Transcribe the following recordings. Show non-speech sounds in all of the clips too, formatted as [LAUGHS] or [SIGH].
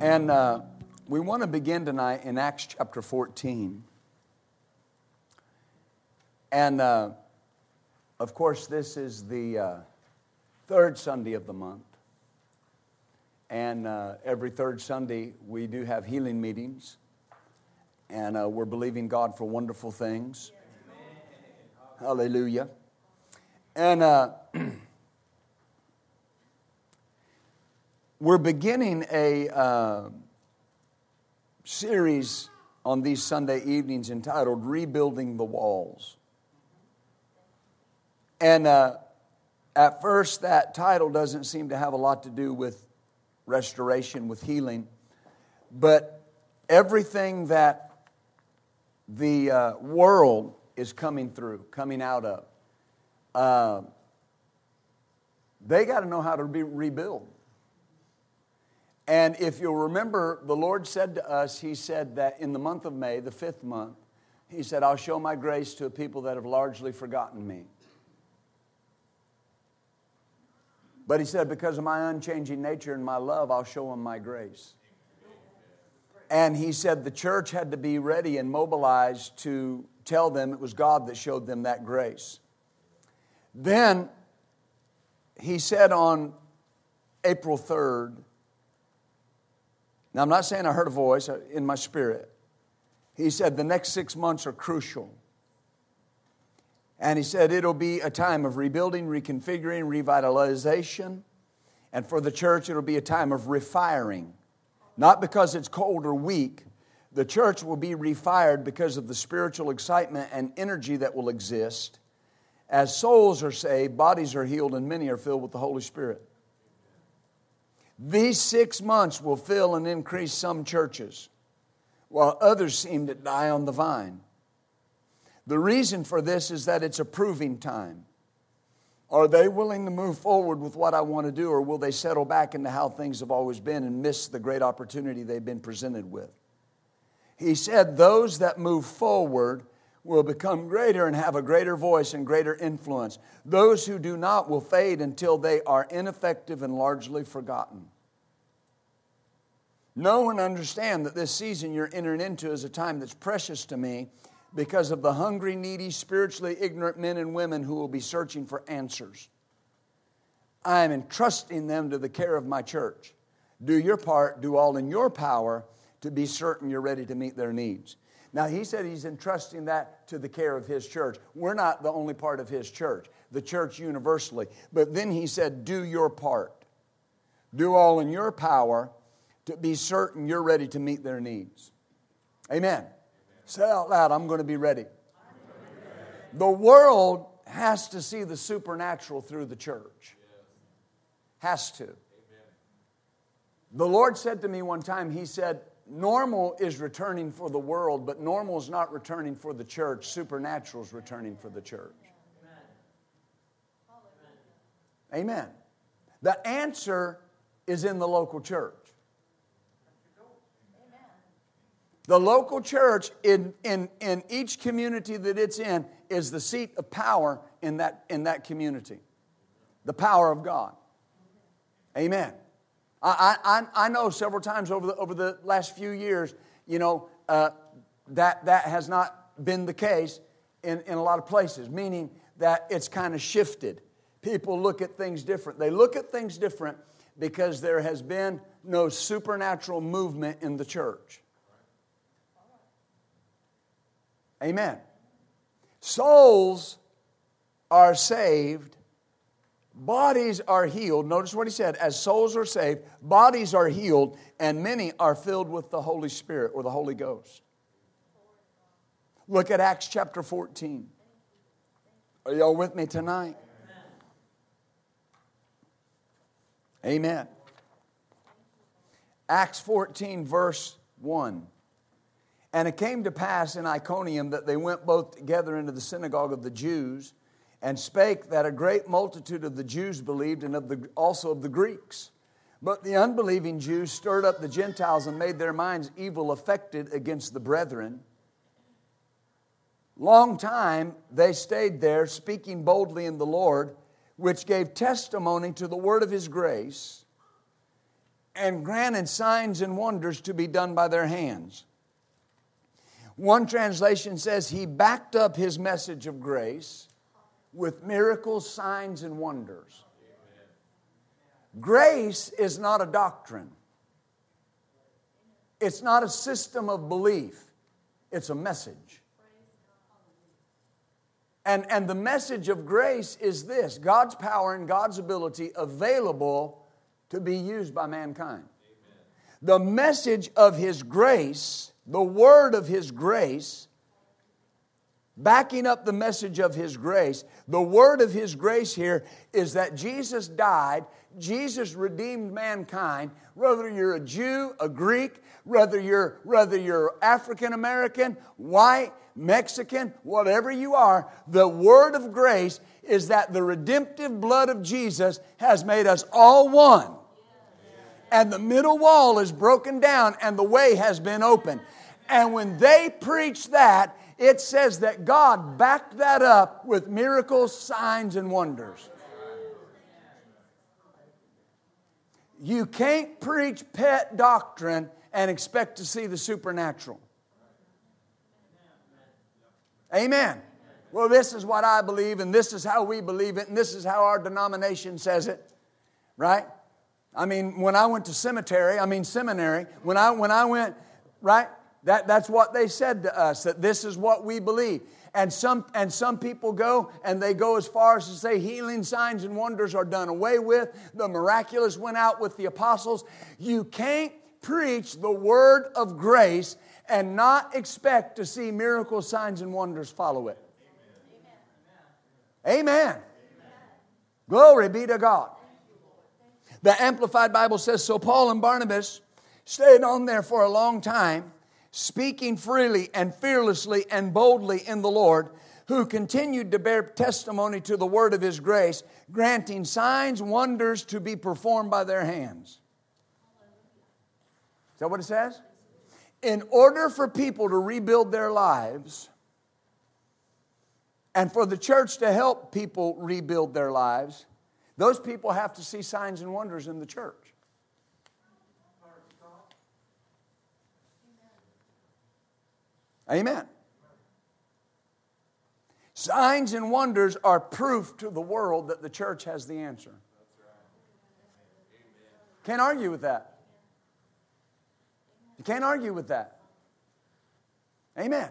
And uh, we want to begin tonight in Acts chapter 14. And uh, of course, this is the uh, third Sunday of the month. And uh, every third Sunday, we do have healing meetings. And uh, we're believing God for wonderful things. Hallelujah. And [CLEARS THROAT] uh, we're beginning a uh, series on these Sunday evenings entitled Rebuilding the Walls. And uh, at first, that title doesn't seem to have a lot to do with restoration, with healing, but everything that the uh, world is coming through, coming out of, uh, they got to know how to be rebuild. And if you'll remember, the Lord said to us, He said that in the month of May, the fifth month, He said, I'll show my grace to a people that have largely forgotten me. But He said, because of my unchanging nature and my love, I'll show them my grace. And He said the church had to be ready and mobilized to tell them it was God that showed them that grace. Then He said on April 3rd, now, I'm not saying I heard a voice uh, in my spirit. He said the next six months are crucial. And he said it'll be a time of rebuilding, reconfiguring, revitalization. And for the church, it'll be a time of refiring. Not because it's cold or weak. The church will be refired because of the spiritual excitement and energy that will exist. As souls are saved, bodies are healed, and many are filled with the Holy Spirit. These six months will fill and increase some churches, while others seem to die on the vine. The reason for this is that it's a proving time. Are they willing to move forward with what I want to do, or will they settle back into how things have always been and miss the great opportunity they've been presented with? He said, Those that move forward will become greater and have a greater voice and greater influence. Those who do not will fade until they are ineffective and largely forgotten. Know and understand that this season you're entering into is a time that's precious to me because of the hungry, needy, spiritually ignorant men and women who will be searching for answers. I am entrusting them to the care of my church. Do your part, do all in your power to be certain you're ready to meet their needs. Now, he said he's entrusting that to the care of his church. We're not the only part of his church, the church universally. But then he said, Do your part. Do all in your power to be certain you're ready to meet their needs. Amen. Amen. Say out loud, I'm going to be ready. The world has to see the supernatural through the church. Has to. The Lord said to me one time, He said, normal is returning for the world, but normal is not returning for the church. Supernatural is returning for the church. Amen. The answer is in the local church. The local church in, in, in each community that it's in is the seat of power in that, in that community. The power of God. Amen. I, I, I know several times over the, over the last few years, you know, uh, that, that has not been the case in, in a lot of places, meaning that it's kind of shifted. People look at things different. They look at things different because there has been no supernatural movement in the church. Amen. Souls are saved Bodies are healed. Notice what he said as souls are saved, bodies are healed, and many are filled with the Holy Spirit or the Holy Ghost. Look at Acts chapter 14. Are y'all with me tonight? Amen. Acts 14, verse 1. And it came to pass in Iconium that they went both together into the synagogue of the Jews and spake that a great multitude of the Jews believed and of the, also of the Greeks. But the unbelieving Jews stirred up the Gentiles and made their minds evil affected against the brethren. Long time they stayed there, speaking boldly in the Lord, which gave testimony to the word of his grace, and granted signs and wonders to be done by their hands. One translation says he backed up his message of grace with miracles, signs, and wonders. Grace is not a doctrine, it's not a system of belief, it's a message. And, and the message of grace is this God's power and God's ability available to be used by mankind. Amen. The message of His grace, the word of His grace, backing up the message of His grace, the word of His grace here is that Jesus died, Jesus redeemed mankind, whether you're a Jew, a Greek, whether you're, whether you're African American, white, Mexican, whatever you are, the word of grace is that the redemptive blood of Jesus has made us all one. And the middle wall is broken down and the way has been opened. And when they preach that, it says that God backed that up with miracles, signs, and wonders. You can't preach pet doctrine and expect to see the supernatural. Amen. Well, this is what I believe, and this is how we believe it, and this is how our denomination says it, right? I mean, when I went to cemetery, I mean seminary, when I when I went, right? That, that's what they said to us, that this is what we believe. And some, and some people go and they go as far as to say healing signs and wonders are done away with. The miraculous went out with the apostles. You can't preach the word of grace and not expect to see miracle signs and wonders follow it. Amen. Amen. Amen. Glory be to God. The Amplified Bible says so Paul and Barnabas stayed on there for a long time speaking freely and fearlessly and boldly in the Lord, who continued to bear testimony to the word of his grace, granting signs, wonders to be performed by their hands. Is that what it says? In order for people to rebuild their lives, and for the church to help people rebuild their lives, those people have to see signs and wonders in the church. Amen. Signs and wonders are proof to the world that the church has the answer. Can't argue with that. You can't argue with that. Amen.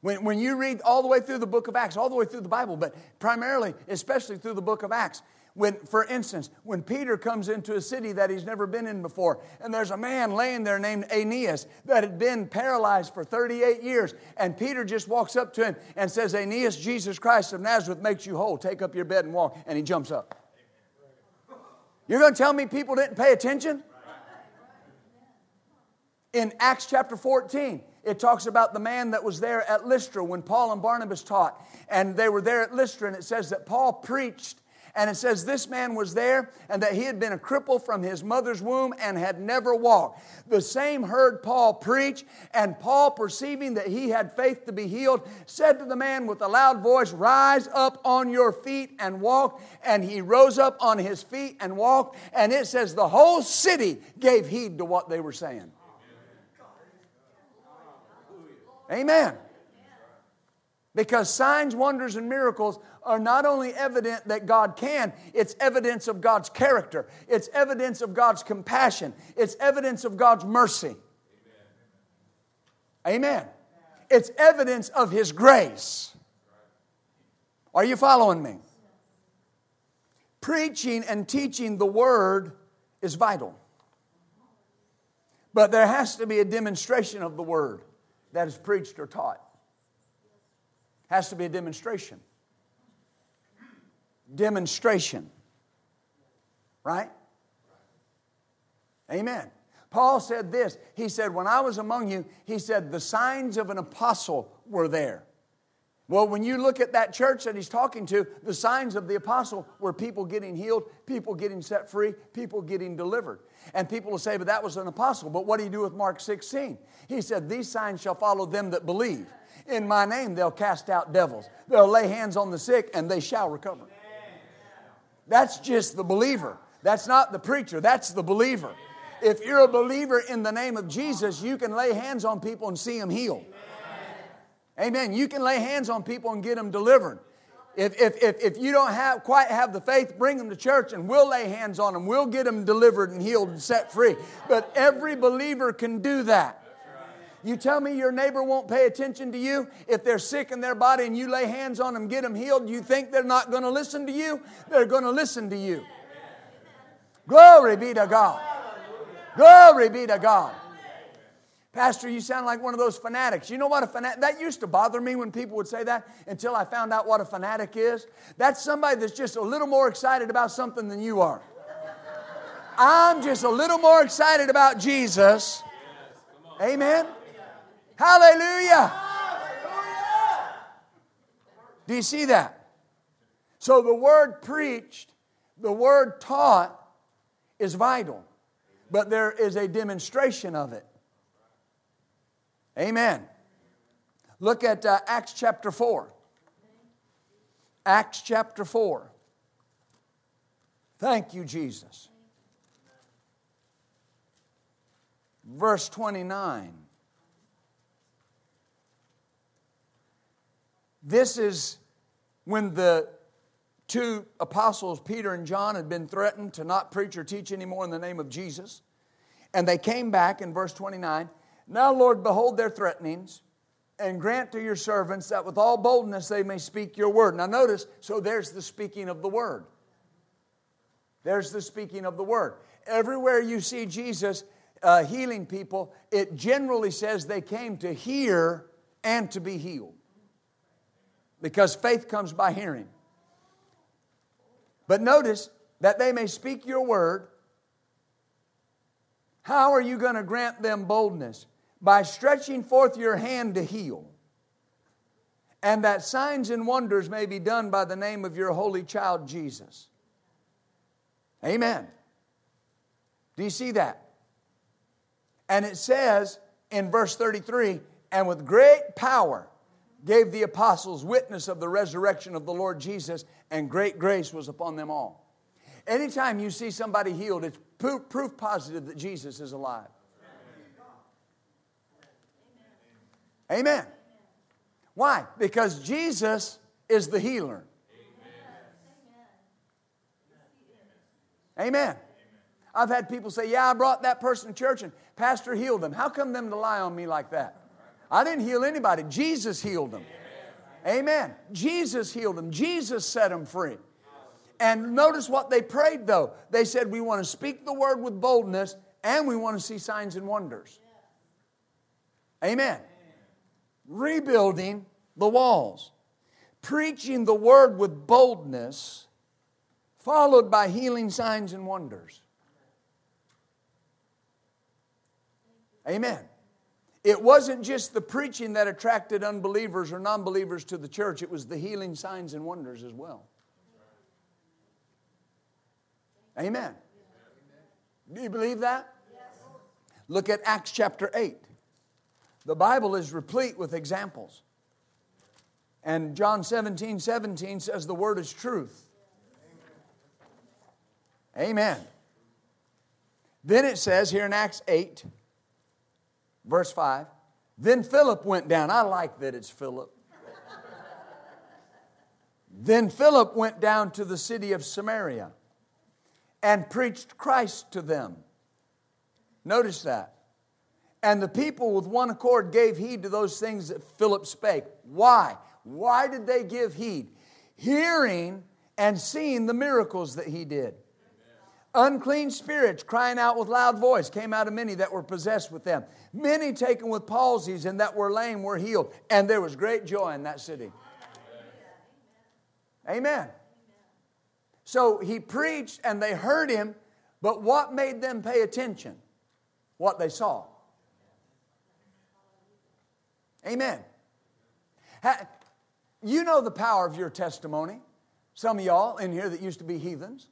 When, when you read all the way through the book of Acts, all the way through the Bible, but primarily, especially through the book of Acts, when, for instance, when Peter comes into a city that he's never been in before, and there's a man laying there named Aeneas that had been paralyzed for 38 years, and Peter just walks up to him and says, Aeneas, Jesus Christ of Nazareth makes you whole. Take up your bed and walk. And he jumps up. You're going to tell me people didn't pay attention? In Acts chapter 14, it talks about the man that was there at Lystra when Paul and Barnabas taught. And they were there at Lystra, and it says that Paul preached and it says this man was there and that he had been a cripple from his mother's womb and had never walked. The same heard Paul preach, and Paul, perceiving that he had faith to be healed, said to the man with a loud voice, Rise up on your feet and walk. And he rose up on his feet and walked. And it says the whole city gave heed to what they were saying. Amen. Because signs, wonders, and miracles are not only evident that God can, it's evidence of God's character, it's evidence of God's compassion, it's evidence of God's mercy. Amen. Amen. It's evidence of His grace. Are you following me? Preaching and teaching the Word is vital. But there has to be a demonstration of the Word that is preached or taught. Has to be a demonstration. Demonstration. Right? Amen. Paul said this. He said, When I was among you, he said, the signs of an apostle were there. Well, when you look at that church that he's talking to, the signs of the apostle were people getting healed, people getting set free, people getting delivered. And people will say, but that was an apostle. But what do you do with Mark 16? He said, These signs shall follow them that believe. In my name they'll cast out devils. They'll lay hands on the sick and they shall recover. That's just the believer. That's not the preacher, that's the believer. If you're a believer in the name of Jesus, you can lay hands on people and see them healed. Amen. You can lay hands on people and get them delivered. If, if, if, if you don't have, quite have the faith, bring them to church and we'll lay hands on them. We'll get them delivered and healed and set free. But every believer can do that. You tell me your neighbor won't pay attention to you if they're sick in their body and you lay hands on them, get them healed. You think they're not going to listen to you? They're going to listen to you. Glory be to God. Glory be to God. Pastor, you sound like one of those fanatics. You know what a fanatic that used to bother me when people would say that until I found out what a fanatic is. That's somebody that's just a little more excited about something than you are. I'm just a little more excited about Jesus. Amen. Hallelujah. Do you see that? So the word preached, the word taught is vital, but there is a demonstration of it. Amen. Look at uh, Acts chapter 4. Acts chapter 4. Thank you, Jesus. Verse 29. This is when the two apostles, Peter and John, had been threatened to not preach or teach anymore in the name of Jesus. And they came back in verse 29 now, Lord, behold their threatenings, and grant to your servants that with all boldness they may speak your word. Now, notice, so there's the speaking of the word. There's the speaking of the word. Everywhere you see Jesus uh, healing people, it generally says they came to hear and to be healed. Because faith comes by hearing. But notice that they may speak your word. How are you going to grant them boldness? by stretching forth your hand to heal, and that signs and wonders may be done by the name of your holy child Jesus. Amen. Do you see that? And it says in verse 33 and with great power gave the apostles witness of the resurrection of the Lord Jesus, and great grace was upon them all. Anytime you see somebody healed, it's proof, positive that Jesus is alive. Amen. Why? Because Jesus is the healer. Amen. I've had people say, Yeah, I brought that person to church and Pastor healed them. How come them to lie on me like that? I didn't heal anybody. Jesus healed them. Amen. Jesus healed them. Jesus set them free. And notice what they prayed though. They said, We want to speak the word with boldness and we want to see signs and wonders. Amen rebuilding the walls, preaching the word with boldness, followed by healing signs and wonders. Amen. It wasn't just the preaching that attracted unbelievers or non believers to the church, it was the healing signs and wonders as well. Amen. Do you believe that? Look at Acts chapter 8. The Bible is replete with examples. And John 17 17 says the word is truth. Amen. Then it says here in Acts 8, verse 5, then Philip went down. I like that it's Philip. then Philip went down to the city of Samaria and preached Christ to them. Notice that. And the people with one accord gave heed to those things that Philip spake. Why? Why did they give heed? Hearing and seeing the miracles that he did. Unclean spirits crying out with loud voice came out of many that were possessed with them. Many taken with palsies and that were lame were healed. And there was great joy in that city. Amen. So he preached and they heard him But what made them pay attention? What they saw. Amen. You know the power of your testimony. Some of y'all in here that used to be heathens.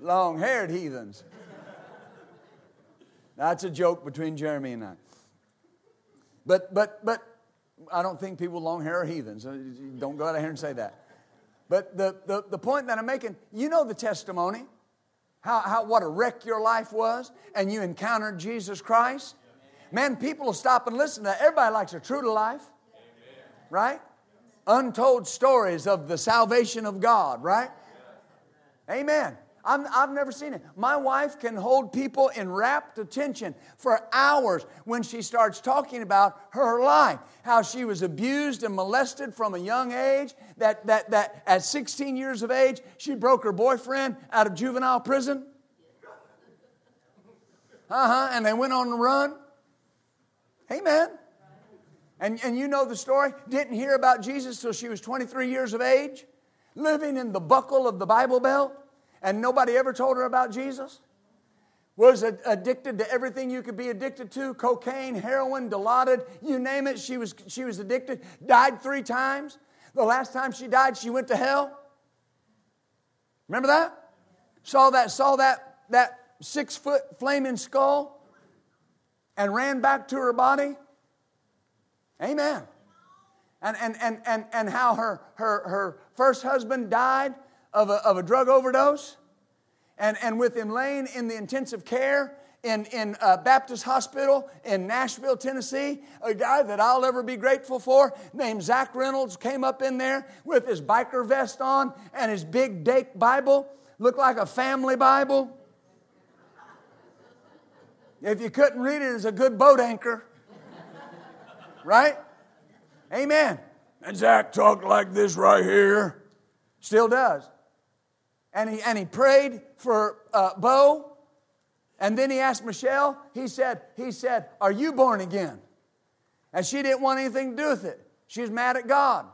Long haired heathens. That's a joke between Jeremy and I. But, but, but I don't think people with long hair are heathens. Uh, don't go out of here and say that. But the, the, the point that I'm making, you know the testimony, how, how, what a wreck your life was, and you encountered Jesus Christ. Man, people will stop and listen to that. Everybody likes a true to life, right? Untold stories of the salvation of God, right? Amen i have never seen it. My wife can hold people in rapt attention for hours when she starts talking about her life, how she was abused and molested from a young age, that, that, that at 16 years of age, she broke her boyfriend out of juvenile prison. Uh huh, and they went on the run. Amen. And, and you know the story. Didn't hear about Jesus till she was 23 years of age, living in the buckle of the Bible Belt and nobody ever told her about Jesus? Was addicted to everything you could be addicted to cocaine, heroin, Dilaudid, you name it. She was, she was addicted. Died three times. The last time she died, she went to hell. Remember that? Saw that, saw that, that six foot flaming skull and ran back to her body. Amen. And, and, and, and, and how her, her, her first husband died of a, of a drug overdose, and, and with him laying in the intensive care in, in a Baptist Hospital in Nashville, Tennessee. A guy that I'll ever be grateful for, named Zach Reynolds, came up in there with his biker vest on and his big Dake Bible. Looked like a family Bible. If you couldn't read it, it's a good boat anchor. Right? Amen. And Zach talked like this right here. Still does and he, and he prayed for uh, Bo. And then he asked Michelle, he said, he said, Are you born again? And she didn't want anything to do with it. She was mad at God.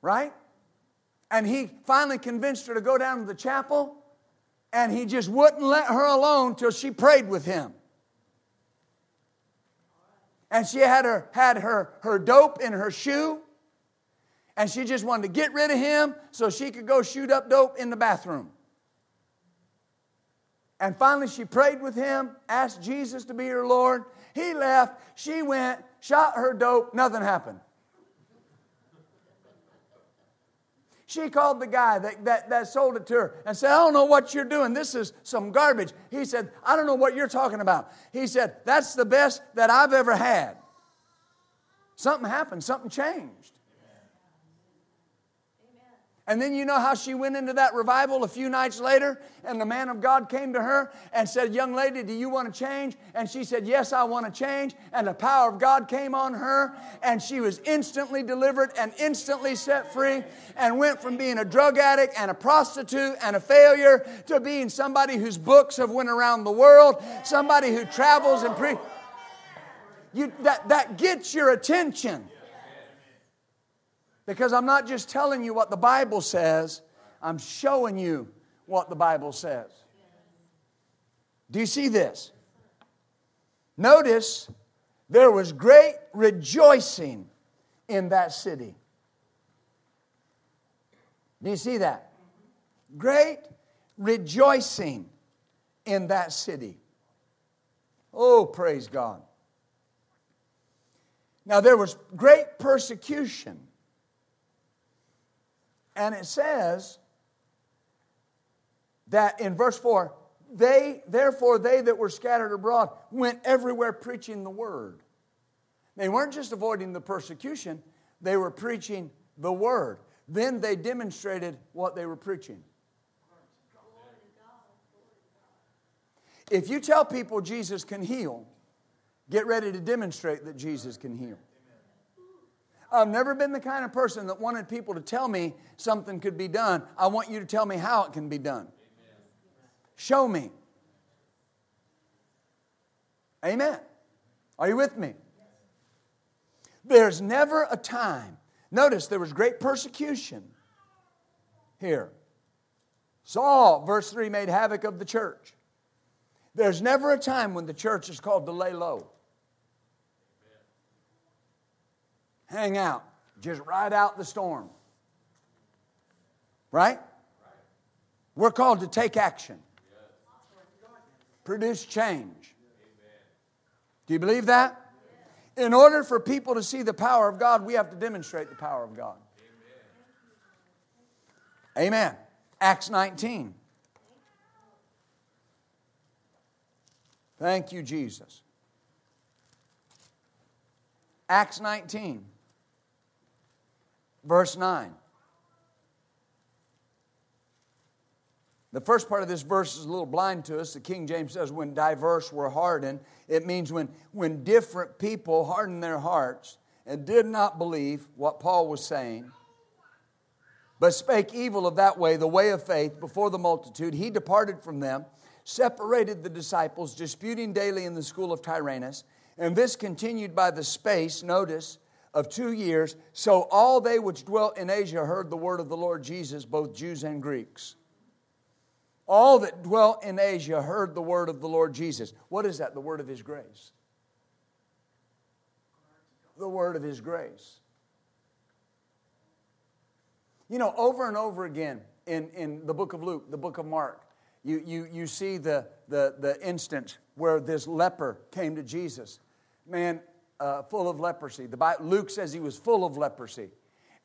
Right? And he finally convinced her to go down to the chapel, and he just wouldn't let her alone till she prayed with him. And she had her, had her, her dope in her shoe, and she just wanted to get rid of him so she could go shoot up dope in the bathroom. And finally, she prayed with him, asked Jesus to be her Lord. He left. She went, shot her dope, nothing happened. She called the guy that, that, that sold it to her and said, I don't know what you're doing. This is some garbage. He said, I don't know what you're talking about. He said, That's the best that I've ever had. Something happened, something changed. And then you know how she went into that revival a few nights later, and the man of God came to her and said, Young lady, do you want to change? And she said, Yes, I want to change. And the power of God came on her, and she was instantly delivered and instantly set free, and went from being a drug addict and a prostitute and a failure to being somebody whose books have went around the world, somebody who travels and pre. You, that, that gets your attention. Because I'm not just telling you what the Bible says, I'm showing you what the Bible says. Do you see this? Notice there was great rejoicing in that city. Do you see that? Great rejoicing in that city. Oh, praise God. Now, there was great persecution and it says that in verse 4, they, therefore, they that were scattered abroad went everywhere preaching the word. They weren't just avoiding the persecution, they were preaching the word. Then they demonstrated what they were preaching. If you tell people Jesus can heal, get ready to demonstrate that Jesus can heal. I've never been the kind of person that wanted people to tell me something could be done. I want you to tell me how it can be done. Show me. Amen. Are you with me? There's never a time. Notice there was great persecution. here. Saul, verse 3, made havoc of the church. There's never a time when the church is called to lay low. Hang out. Just ride out the storm. Right? We're called to take action, produce change. Do you believe that? In order for people to see the power of God, we have to demonstrate the power of God. Amen. Acts 19. Thank you, Jesus. Acts 19, verse 9. The first part of this verse is a little blind to us. The King James says, when diverse were hardened. It means when, when different people hardened their hearts and did not believe what Paul was saying, but spake evil of that way, the way of faith, before the multitude, he departed from them, separated the disciples, disputing daily in the school of Tyrannus. And this continued by the space, notice, of two years. So all they which dwelt in Asia heard the word of the Lord Jesus, both Jews and Greeks. All that dwelt in Asia heard the word of the Lord Jesus. What is that? The word of His grace. The word of His grace. You know, over and over again in, in the book of Luke, the book of Mark, you, you, you see the, the, the instance where this leper came to Jesus. Man, uh, full of leprosy. The Bible, Luke says he was full of leprosy.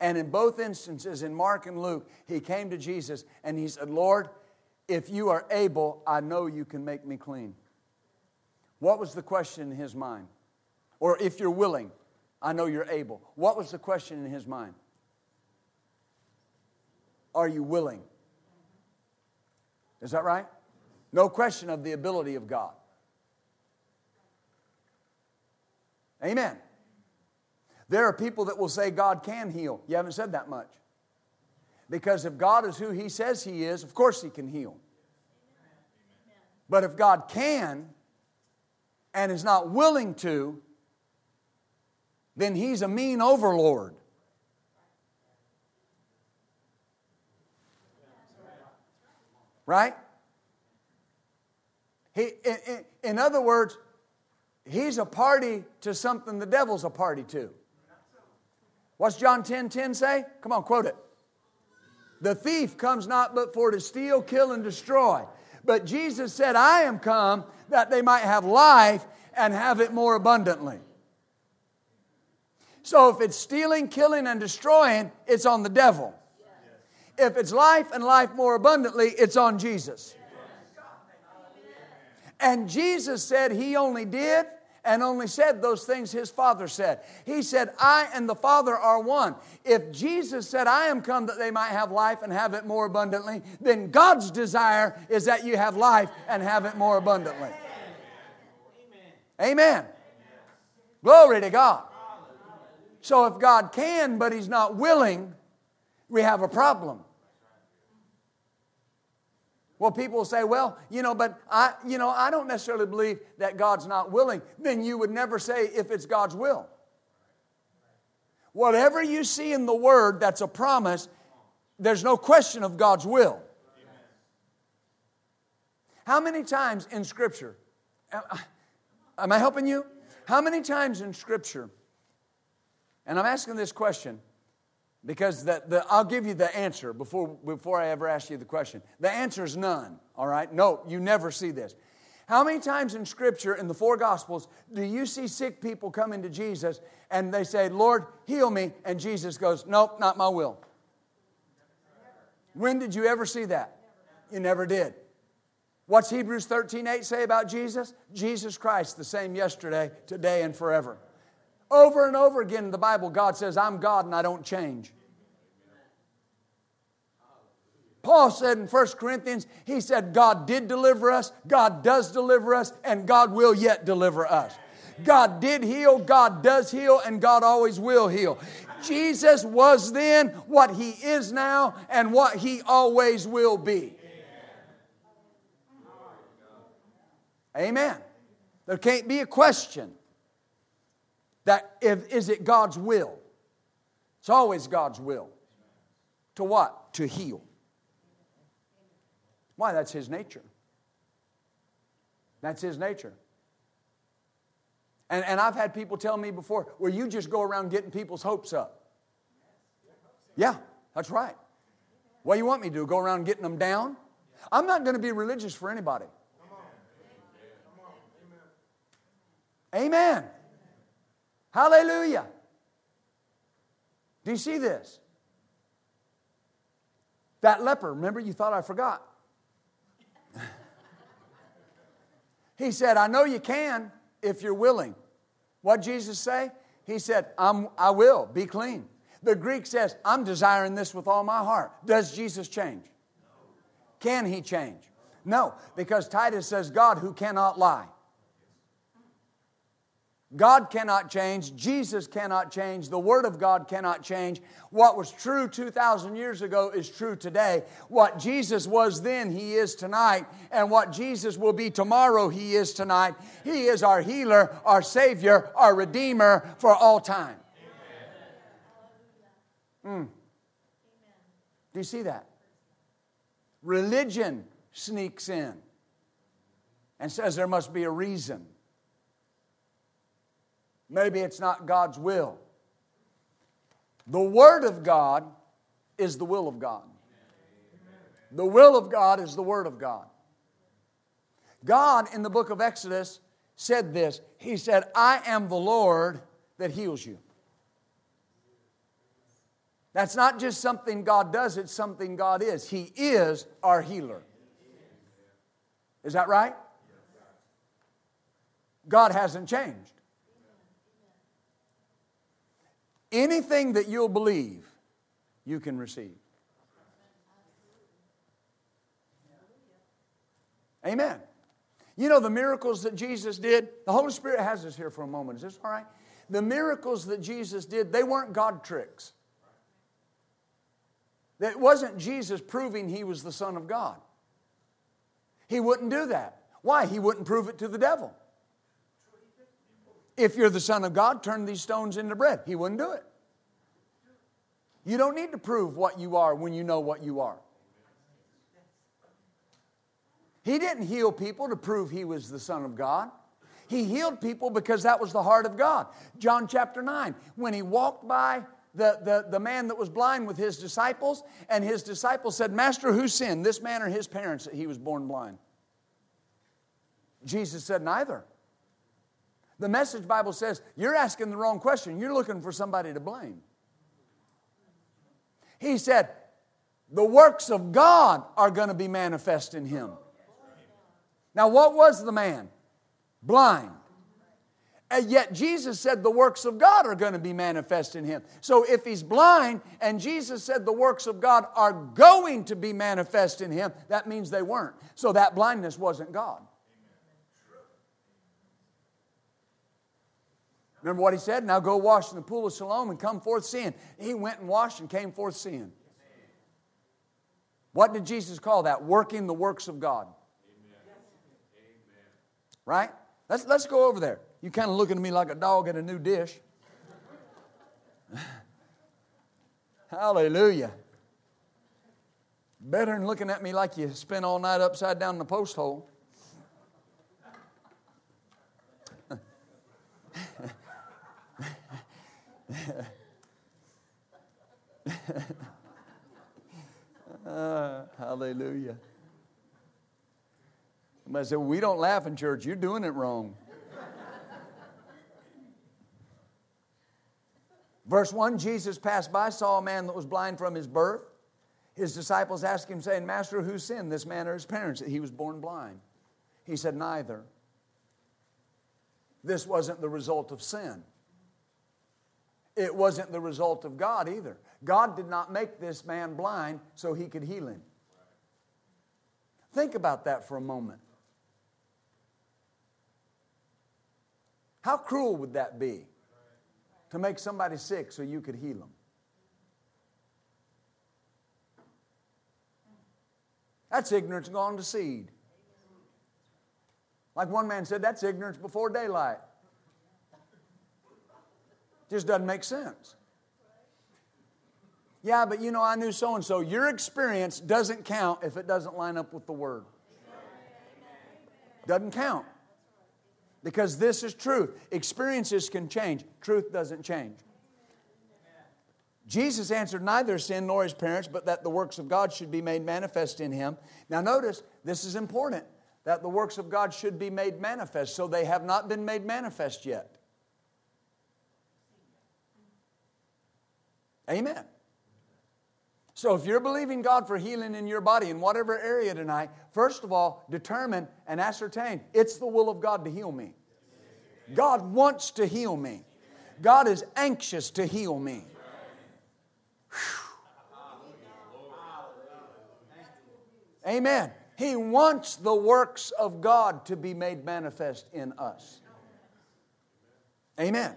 And in both instances, in Mark and Luke, he came to Jesus and he said, Lord, if you are able, I know you can make me clean. What was the question in his mind? Or if you're willing, I know you're able. What was the question in his mind? Are you willing? Is that right? No question of the ability of God. Amen. There are people that will say God can heal. You haven't said that much. Because if God is who He says He is, of course He can heal. But if God can and is not willing to, then He's a mean overlord. Right? He, in, in other words, He's a party to something the devil's a party to. What's John 10 10 say? Come on, quote it. The thief comes not but for to steal, kill, and destroy. But Jesus said, I am come that they might have life and have it more abundantly. So if it's stealing, killing, and destroying, it's on the devil. If it's life and life more abundantly, it's on Jesus. And Jesus said he only did and only said those things his Father said. He said, I and the Father are one. If Jesus said, I am come that they might have life and have it more abundantly, then God's desire is that you have life and have it more abundantly. Amen. Amen. Glory to God. So if God can, but He's not willing, we have a problem. Well, people say, well, you know, but I, you know, I don't necessarily believe that God's not willing. Then you would never say if it's God's will. Whatever you see in the Word that's a promise, there's no question of God's will. How many times in Scripture, am I helping you? How many times in Scripture, and I'm asking this question, because the, the, I'll give you the answer before, before I ever ask you the question. The answer is none, all right? No, you never see this. How many times in Scripture, in the four Gospels, do you see sick people come into Jesus and they say, Lord, heal me? And Jesus goes, Nope, not my will. When did you ever see that? You never did. What's Hebrews 13 8 say about Jesus? Jesus Christ, the same yesterday, today, and forever. Over and over again in the Bible, God says, I'm God and I don't change. Paul said in 1 Corinthians, he said, God did deliver us, God does deliver us, and God will yet deliver us. God did heal, God does heal, and God always will heal. Jesus was then what he is now and what he always will be. Amen. There can't be a question that if, is it God's will? It's always God's will. To what? To heal. Why? That's his nature. That's his nature. And, and I've had people tell me before, well, you just go around getting people's hopes up. Yeah, that's right. What do you want me to do? Go around getting them down? I'm not going to be religious for anybody. Amen. Hallelujah. Do you see this? That leper, remember you thought I forgot. [LAUGHS] he said, I know you can if you're willing. What Jesus say? He said, I'm, I will be clean. The Greek says, I'm desiring this with all my heart. Does Jesus change? Can he change? No, because Titus says, God who cannot lie. God cannot change. Jesus cannot change. The Word of God cannot change. What was true 2,000 years ago is true today. What Jesus was then, He is tonight. And what Jesus will be tomorrow, He is tonight. He is our healer, our Savior, our Redeemer for all time. Mm. Do you see that? Religion sneaks in and says there must be a reason. Maybe it's not God's will. The Word of God is the will of God. The will of God is the Word of God. God in the book of Exodus said this He said, I am the Lord that heals you. That's not just something God does, it's something God is. He is our healer. Is that right? God hasn't changed. Anything that you'll believe, you can receive. Amen. You know the miracles that Jesus did? The Holy Spirit has us here for a moment. Is this all right? The miracles that Jesus did, they weren't God tricks. It wasn't Jesus proving he was the Son of God. He wouldn't do that. Why? He wouldn't prove it to the devil. If you're the Son of God, turn these stones into bread. He wouldn't do it. You don't need to prove what you are when you know what you are. He didn't heal people to prove he was the Son of God. He healed people because that was the heart of God. John chapter 9, when he walked by the, the, the man that was blind with his disciples, and his disciples said, Master, who sinned, this man or his parents, that he was born blind? Jesus said, Neither. The message Bible says, You're asking the wrong question. You're looking for somebody to blame. He said, The works of God are going to be manifest in him. Now, what was the man? Blind. And yet Jesus said the works of God are going to be manifest in him. So if he's blind and Jesus said the works of God are going to be manifest in him, that means they weren't. So that blindness wasn't God. Remember what he said? Now go wash in the pool of Siloam and come forth seeing. He went and washed and came forth seeing. What did Jesus call that? Working the works of God. Right? Let's, let's go over there. You kind of looking at me like a dog in a new dish. [LAUGHS] Hallelujah. Better than looking at me like you spent all night upside down in the post hole. Uh, [LAUGHS] hallelujah. Somebody said, well, We don't laugh in church. You're doing it wrong. Verse 1 Jesus passed by, saw a man that was blind from his birth. His disciples asked him, saying, Master, who sinned, this man or his parents, that he was born blind? He said, Neither. This wasn't the result of sin. It wasn't the result of God either. God did not make this man blind so he could heal him. Think about that for a moment. How cruel would that be? to make somebody sick so you could heal them. That's ignorance gone to seed. Like one man said, that's ignorance before daylight. Just doesn't make sense. Yeah, but you know, I knew so and so. Your experience doesn't count if it doesn't line up with the Word. Doesn't count. Because this is truth. Experiences can change, truth doesn't change. Jesus answered neither sin nor his parents, but that the works of God should be made manifest in him. Now, notice, this is important that the works of God should be made manifest, so they have not been made manifest yet. Amen. So, if you're believing God for healing in your body in whatever area tonight, first of all, determine and ascertain it's the will of God to heal me. God wants to heal me, God is anxious to heal me. Amen. He wants the works of God to be made manifest in us. Amen.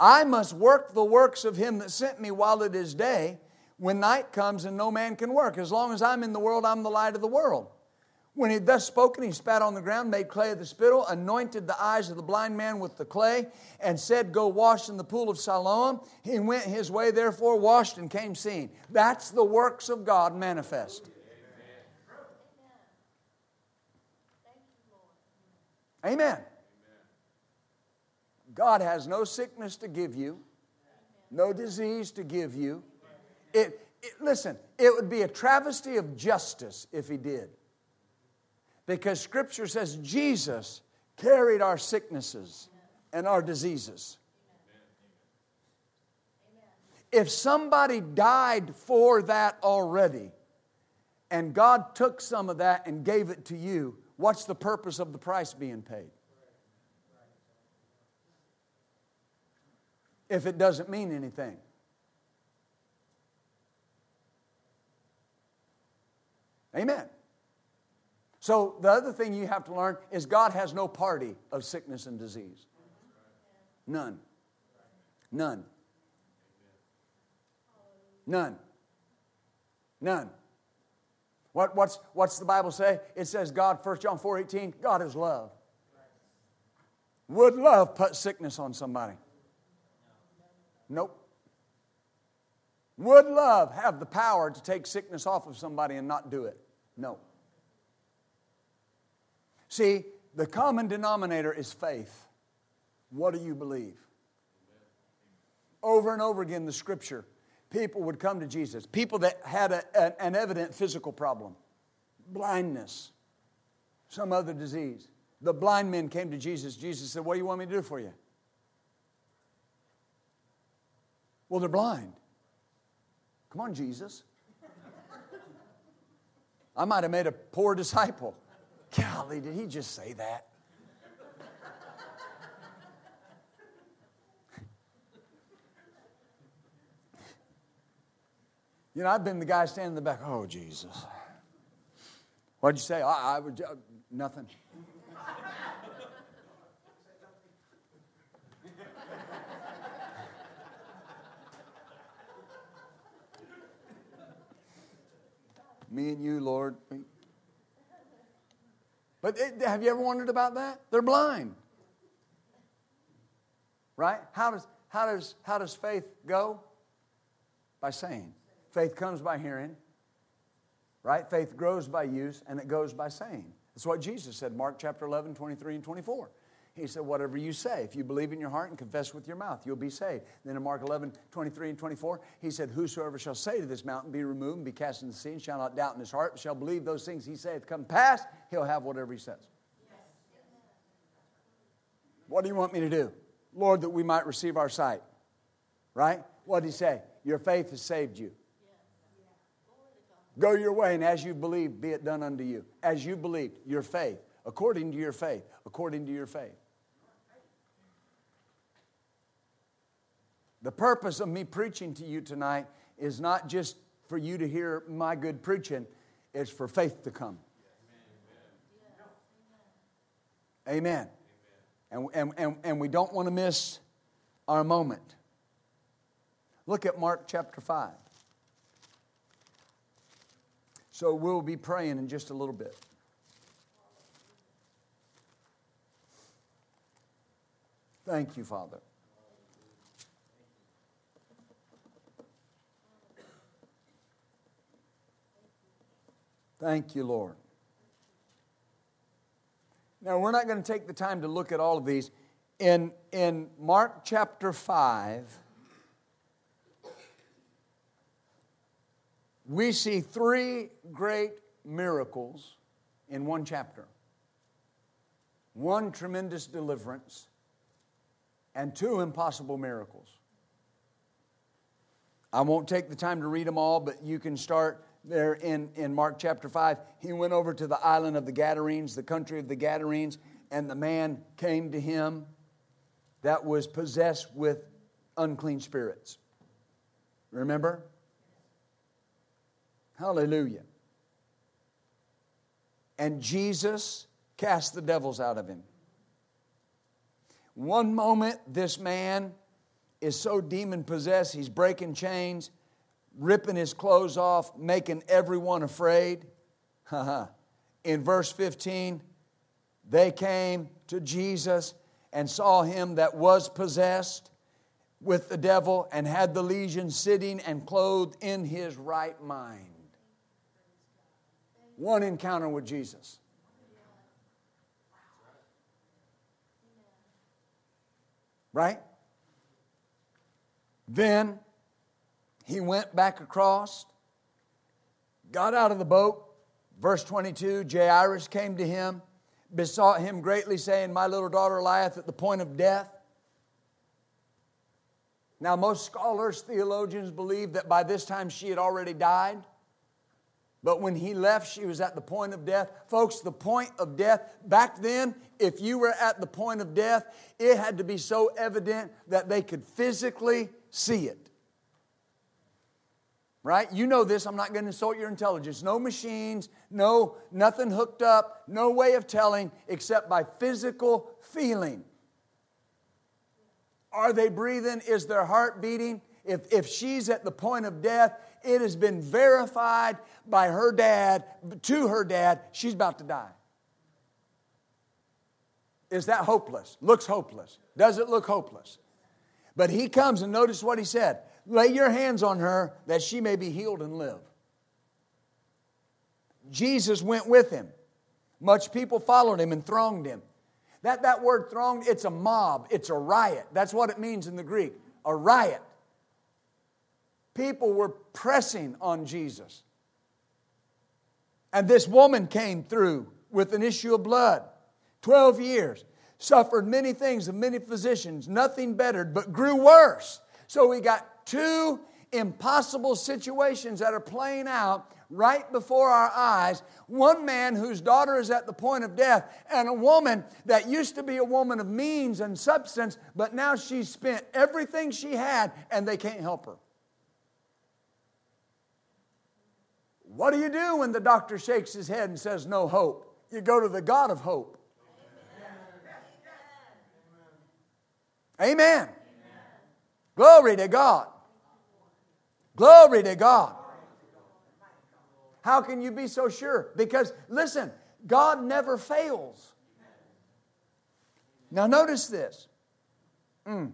I must work the works of him that sent me while it is day, when night comes and no man can work. As long as I'm in the world, I'm the light of the world. When he had thus spoken, he spat on the ground, made clay of the spittle, anointed the eyes of the blind man with the clay, and said, Go wash in the pool of Siloam. He went his way, therefore, washed and came seeing. That's the works of God manifest. Amen. God has no sickness to give you, no disease to give you. It, it, listen, it would be a travesty of justice if He did. Because Scripture says Jesus carried our sicknesses and our diseases. If somebody died for that already, and God took some of that and gave it to you, what's the purpose of the price being paid? If it doesn't mean anything. Amen. So, the other thing you have to learn is God has no party of sickness and disease. None. None. None. None. What, what's, what's the Bible say? It says God, 1 John 4 18, God is love. Would love put sickness on somebody? Nope. Would love have the power to take sickness off of somebody and not do it? No. See, the common denominator is faith. What do you believe? Over and over again, the scripture, people would come to Jesus. People that had a, an evident physical problem, blindness, some other disease. The blind men came to Jesus. Jesus said, What do you want me to do for you? Well, they're blind. Come on, Jesus. I might have made a poor disciple. Golly, did he just say that? You know, I've been the guy standing in the back. Oh, Jesus. What'd you say? I, I would, uh, nothing. Me and you, Lord. But it, have you ever wondered about that? They're blind. Right? How does, how does, how does faith go? By saying. Faith comes by hearing. Right? Faith grows by use, and it goes by saying. That's what Jesus said, Mark chapter 11, 23 and 24. He said, Whatever you say, if you believe in your heart and confess with your mouth, you'll be saved. Then in Mark 11, 23 and 24, he said, Whosoever shall say to this mountain, Be removed and be cast into the sea, and shall not doubt in his heart, but shall believe those things he saith come pass, he'll have whatever he says. What do you want me to do? Lord, that we might receive our sight. Right? What did he say? Your faith has saved you. Go your way, and as you believe, be it done unto you. As you believe, your faith, according to your faith, according to your faith. The purpose of me preaching to you tonight is not just for you to hear my good preaching, it's for faith to come. Amen. And, and, and, and we don't want to miss our moment. Look at Mark chapter 5. So we'll be praying in just a little bit. Thank you, Father. Thank you, Lord. Now, we're not going to take the time to look at all of these. In, in Mark chapter 5, we see three great miracles in one chapter one tremendous deliverance, and two impossible miracles. I won't take the time to read them all, but you can start there in, in Mark chapter 5. He went over to the island of the Gadarenes, the country of the Gadarenes, and the man came to him that was possessed with unclean spirits. Remember? Hallelujah. And Jesus cast the devils out of him. One moment, this man is so demon possessed, he's breaking chains, ripping his clothes off, making everyone afraid. [LAUGHS] In verse 15, they came to Jesus and saw him that was possessed with the devil and had the legion sitting and clothed in his right mind. One encounter with Jesus. Right? Then he went back across, got out of the boat. Verse 22 Jairus came to him, besought him greatly, saying, My little daughter lieth at the point of death. Now, most scholars, theologians believe that by this time she had already died. But when he left, she was at the point of death. Folks, the point of death, back then, if you were at the point of death, it had to be so evident that they could physically see it. Right? You know this, I'm not going to insult your intelligence. No machines, no nothing hooked up, no way of telling except by physical feeling. Are they breathing? Is their heart beating? If, if she's at the point of death, it has been verified by her dad, to her dad, she's about to die. Is that hopeless? Looks hopeless. Does it look hopeless? But he comes and notice what he said lay your hands on her that she may be healed and live. Jesus went with him. Much people followed him and thronged him. That, that word thronged, it's a mob, it's a riot. That's what it means in the Greek a riot people were pressing on Jesus. And this woman came through with an issue of blood, 12 years, suffered many things of many physicians, nothing bettered, but grew worse. So we got two impossible situations that are playing out right before our eyes. One man whose daughter is at the point of death, and a woman that used to be a woman of means and substance, but now she's spent everything she had and they can't help her. What do you do when the doctor shakes his head and says no hope? You go to the God of hope. Amen. Amen. Glory to God. Glory to God. How can you be so sure? Because, listen, God never fails. Now, notice this. Mm.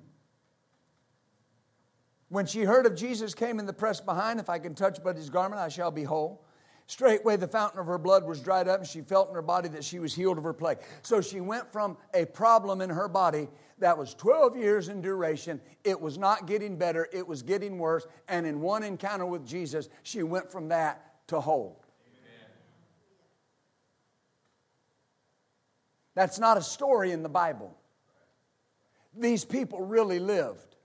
When she heard of Jesus came in the press behind, if I can touch but his garment, I shall be whole. Straightway the fountain of her blood was dried up, and she felt in her body that she was healed of her plague. So she went from a problem in her body that was 12 years in duration. It was not getting better, it was getting worse. And in one encounter with Jesus, she went from that to whole. Amen. That's not a story in the Bible. These people really lived.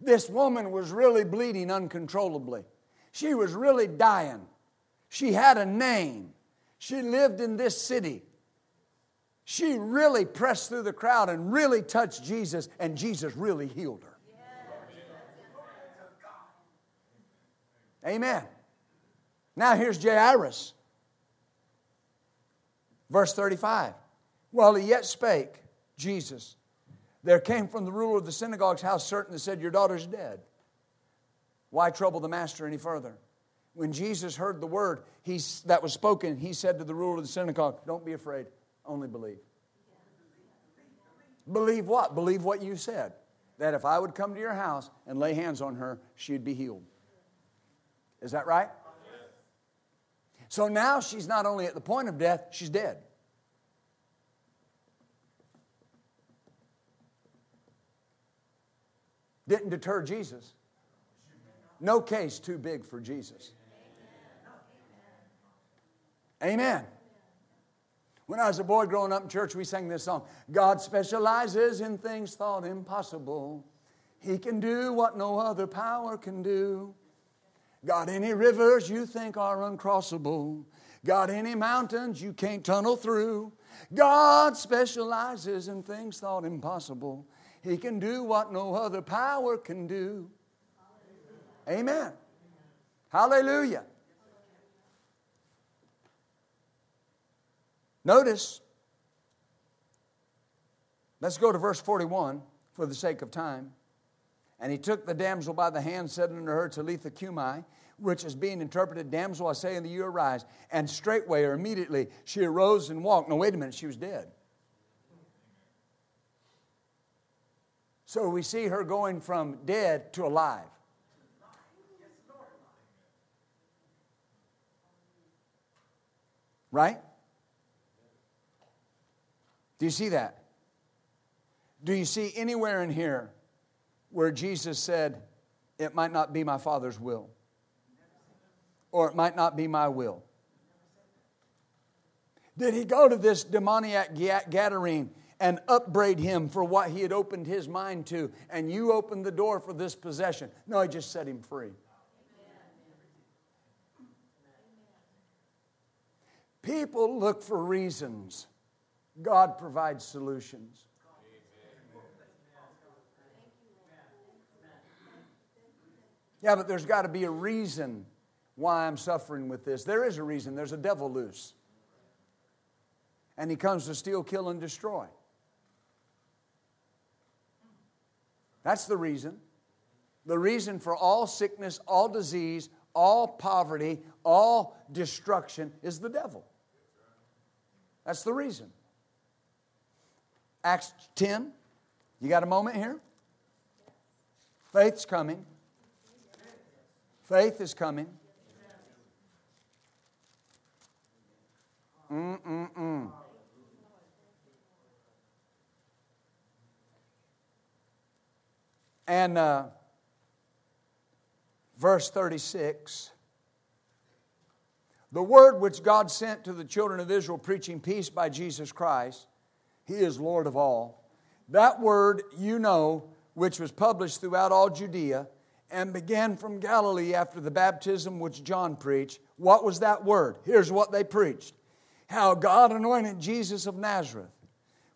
This woman was really bleeding uncontrollably. She was really dying. She had a name. She lived in this city. She really pressed through the crowd and really touched Jesus, and Jesus really healed her. Amen. Now here's Jairus. Verse 35. While he yet spake, Jesus there came from the ruler of the synagogue's house certain that said, Your daughter's dead. Why trouble the master any further? When Jesus heard the word he, that was spoken, he said to the ruler of the synagogue, Don't be afraid, only believe. Believe what? Believe what you said. That if I would come to your house and lay hands on her, she'd be healed. Is that right? So now she's not only at the point of death, she's dead. Didn't deter Jesus. No case too big for Jesus. Amen. When I was a boy growing up in church, we sang this song God specializes in things thought impossible. He can do what no other power can do. Got any rivers you think are uncrossable? Got any mountains you can't tunnel through? God specializes in things thought impossible. He can do what no other power can do. Amen. Hallelujah. Notice, let's go to verse 41 for the sake of time. And he took the damsel by the hand, said unto her, Talitha cumi, which is being interpreted, Damsel, I say unto you, arise. And straightway or immediately she arose and walked. No, wait a minute, she was dead. So we see her going from dead to alive. Right? Do you see that? Do you see anywhere in here where Jesus said, It might not be my Father's will? Or it might not be my will? Did he go to this demoniac Gadarene and upbraid him for what he had opened his mind to, and you opened the door for this possession? No, he just set him free. People look for reasons. God provides solutions. Yeah, but there's got to be a reason why I'm suffering with this. There is a reason. There's a devil loose. And he comes to steal, kill, and destroy. That's the reason. The reason for all sickness, all disease, all poverty, all destruction is the devil. That's the reason. Acts 10. You got a moment here? Faith's coming. Faith is coming. Mm-mm-mm. And uh, verse 36 the word which God sent to the children of Israel, preaching peace by Jesus Christ, He is Lord of all. That word you know, which was published throughout all Judea and began from Galilee after the baptism which John preached. What was that word? Here's what they preached how God anointed Jesus of Nazareth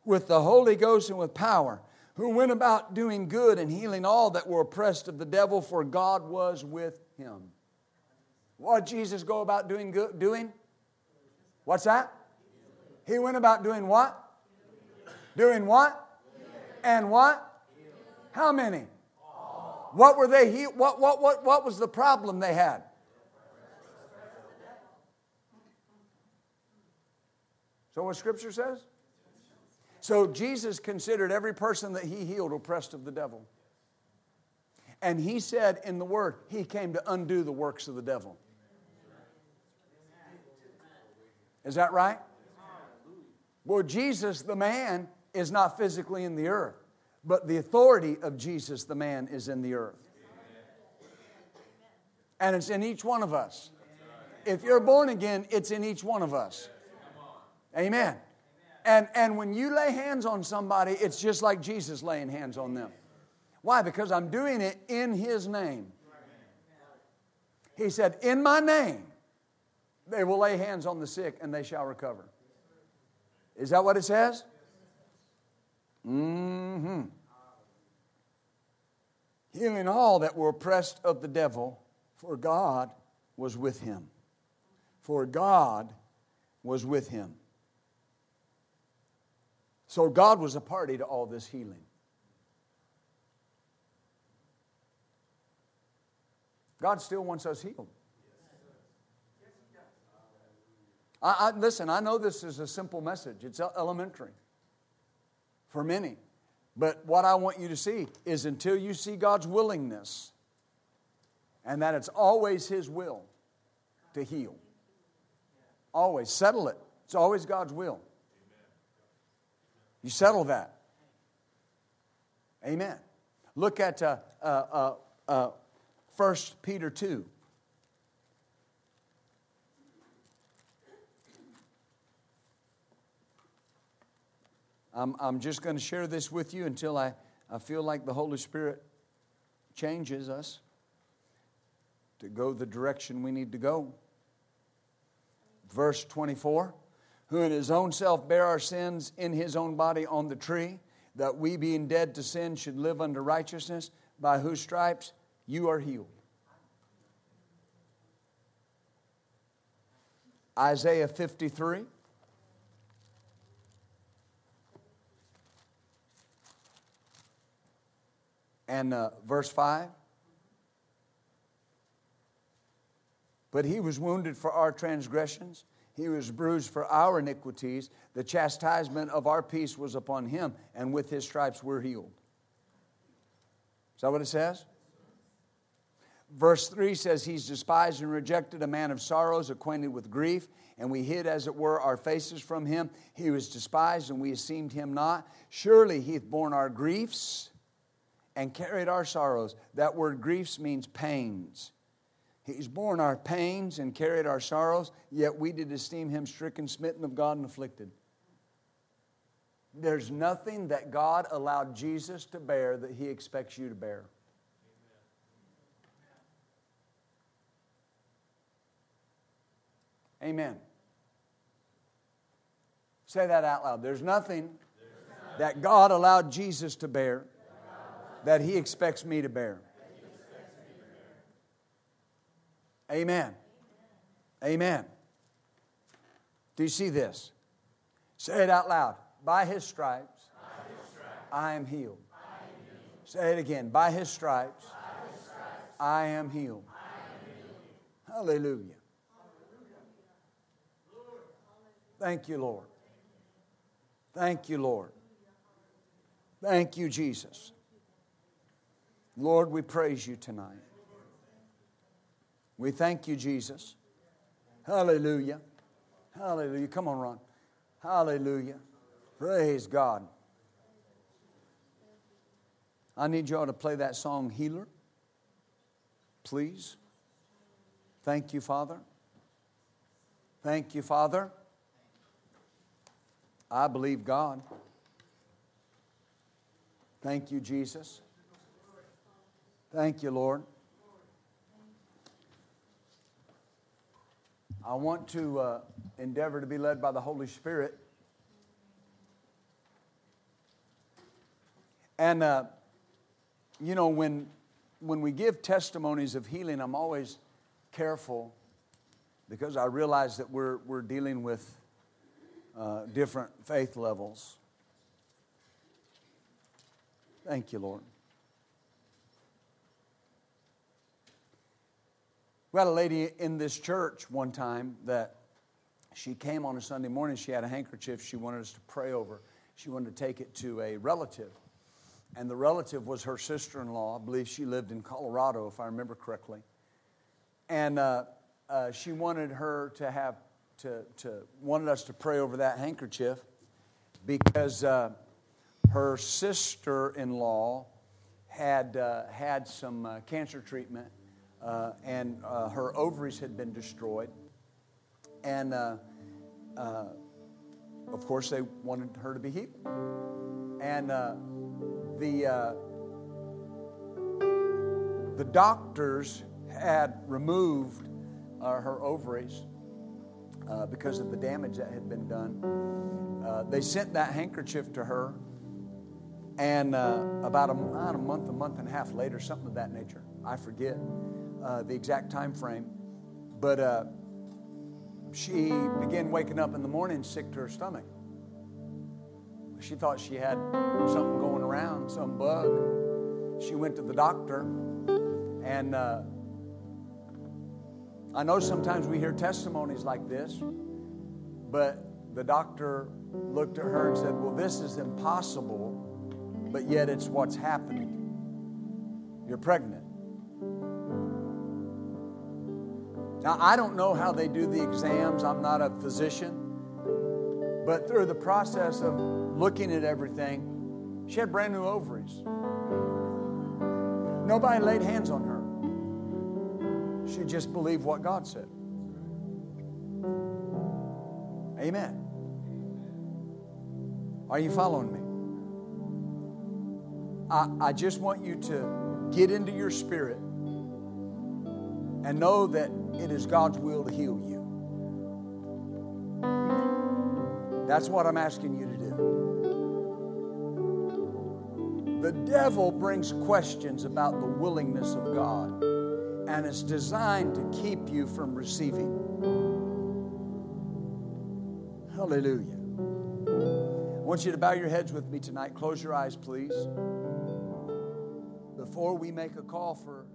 with the Holy Ghost and with power, who went about doing good and healing all that were oppressed of the devil, for God was with him. What did Jesus go about doing good, doing? What's that? He went about doing what? Doing what? And what? How many? What were they he, what, what, what, what was the problem they had? So what scripture says? So Jesus considered every person that he healed oppressed of the devil. And he said in the word, he came to undo the works of the devil. Is that right? Well, Jesus, the man, is not physically in the earth, but the authority of Jesus, the man, is in the earth. And it's in each one of us. If you're born again, it's in each one of us. Amen. And, and when you lay hands on somebody, it's just like Jesus laying hands on them. Why? Because I'm doing it in His name. He said, In my name, they will lay hands on the sick and they shall recover. Is that what it says? Mm hmm. Healing all that were oppressed of the devil, for God was with him. For God was with him. So God was a party to all this healing. God still wants us healed. I, I, listen, I know this is a simple message, it's elementary for many. But what I want you to see is until you see God's willingness and that it's always His will to heal. Always. Settle it. It's always God's will. You settle that. Amen. Look at uh, uh, uh, uh, 1 Peter 2. I'm, I'm just going to share this with you until I, I feel like the Holy Spirit changes us to go the direction we need to go. Verse 24 Who in his own self bare our sins in his own body on the tree, that we being dead to sin should live unto righteousness, by whose stripes you are healed. Isaiah 53. And uh, verse 5. But he was wounded for our transgressions, he was bruised for our iniquities. The chastisement of our peace was upon him, and with his stripes we're healed. Is that what it says? Verse 3 says, He's despised and rejected, a man of sorrows, acquainted with grief, and we hid, as it were, our faces from him. He was despised, and we esteemed him not. Surely he hath borne our griefs and carried our sorrows. That word griefs means pains. He's borne our pains and carried our sorrows, yet we did esteem him stricken, smitten of God, and afflicted. There's nothing that God allowed Jesus to bear that he expects you to bear. Amen. Say that out loud. There's nothing that God allowed Jesus to bear that he expects me to bear. Amen. Amen. Do you see this? Say it out loud. By his stripes, By his stripes I, am healed. I am healed. Say it again. By his stripes, By his stripes I, am. I am healed. Hallelujah. Thank you, Lord. Thank you, Lord. Thank you, Jesus. Lord, we praise you tonight. We thank you, Jesus. Hallelujah. Hallelujah. Come on, Ron. Hallelujah. Praise God. I need y'all to play that song, Healer. Please. Thank you, Father. Thank you, Father. I believe God. Thank you, Jesus. Thank you, Lord. I want to uh, endeavor to be led by the Holy Spirit. And, uh, you know, when, when we give testimonies of healing, I'm always careful because I realize that we're, we're dealing with uh, different faith levels. Thank you, Lord. We had a lady in this church one time that she came on a Sunday morning. She had a handkerchief she wanted us to pray over. She wanted to take it to a relative. And the relative was her sister in law. I believe she lived in Colorado, if I remember correctly. And uh, uh, she wanted her to have, to, to, wanted us to pray over that handkerchief because uh, her sister in law had uh, had some uh, cancer treatment uh, and uh, her ovaries had been destroyed. And uh, uh of course, they wanted her to be healed. And uh, the, the doctors had removed her ovaries because of the damage that had been done. they sent that handkerchief to her, and about a, a month, a month and a half later, something of that nature, I forget uh, the exact time frame, but uh, she began waking up in the morning sick to her stomach. She thought she had something going around, some bug. She went to the doctor, and uh, I know sometimes we hear testimonies like this, but the doctor looked at her and said, Well, this is impossible, but yet it's what's happening. You're pregnant. Now, I don't know how they do the exams, I'm not a physician. But through the process of looking at everything, she had brand new ovaries. Nobody laid hands on her. She just believed what God said. Amen. Are you following me? I, I just want you to get into your spirit and know that it is God's will to heal you. That's what I'm asking you to do. The devil brings questions about the willingness of God, and it's designed to keep you from receiving. Hallelujah. I want you to bow your heads with me tonight. Close your eyes, please. Before we make a call for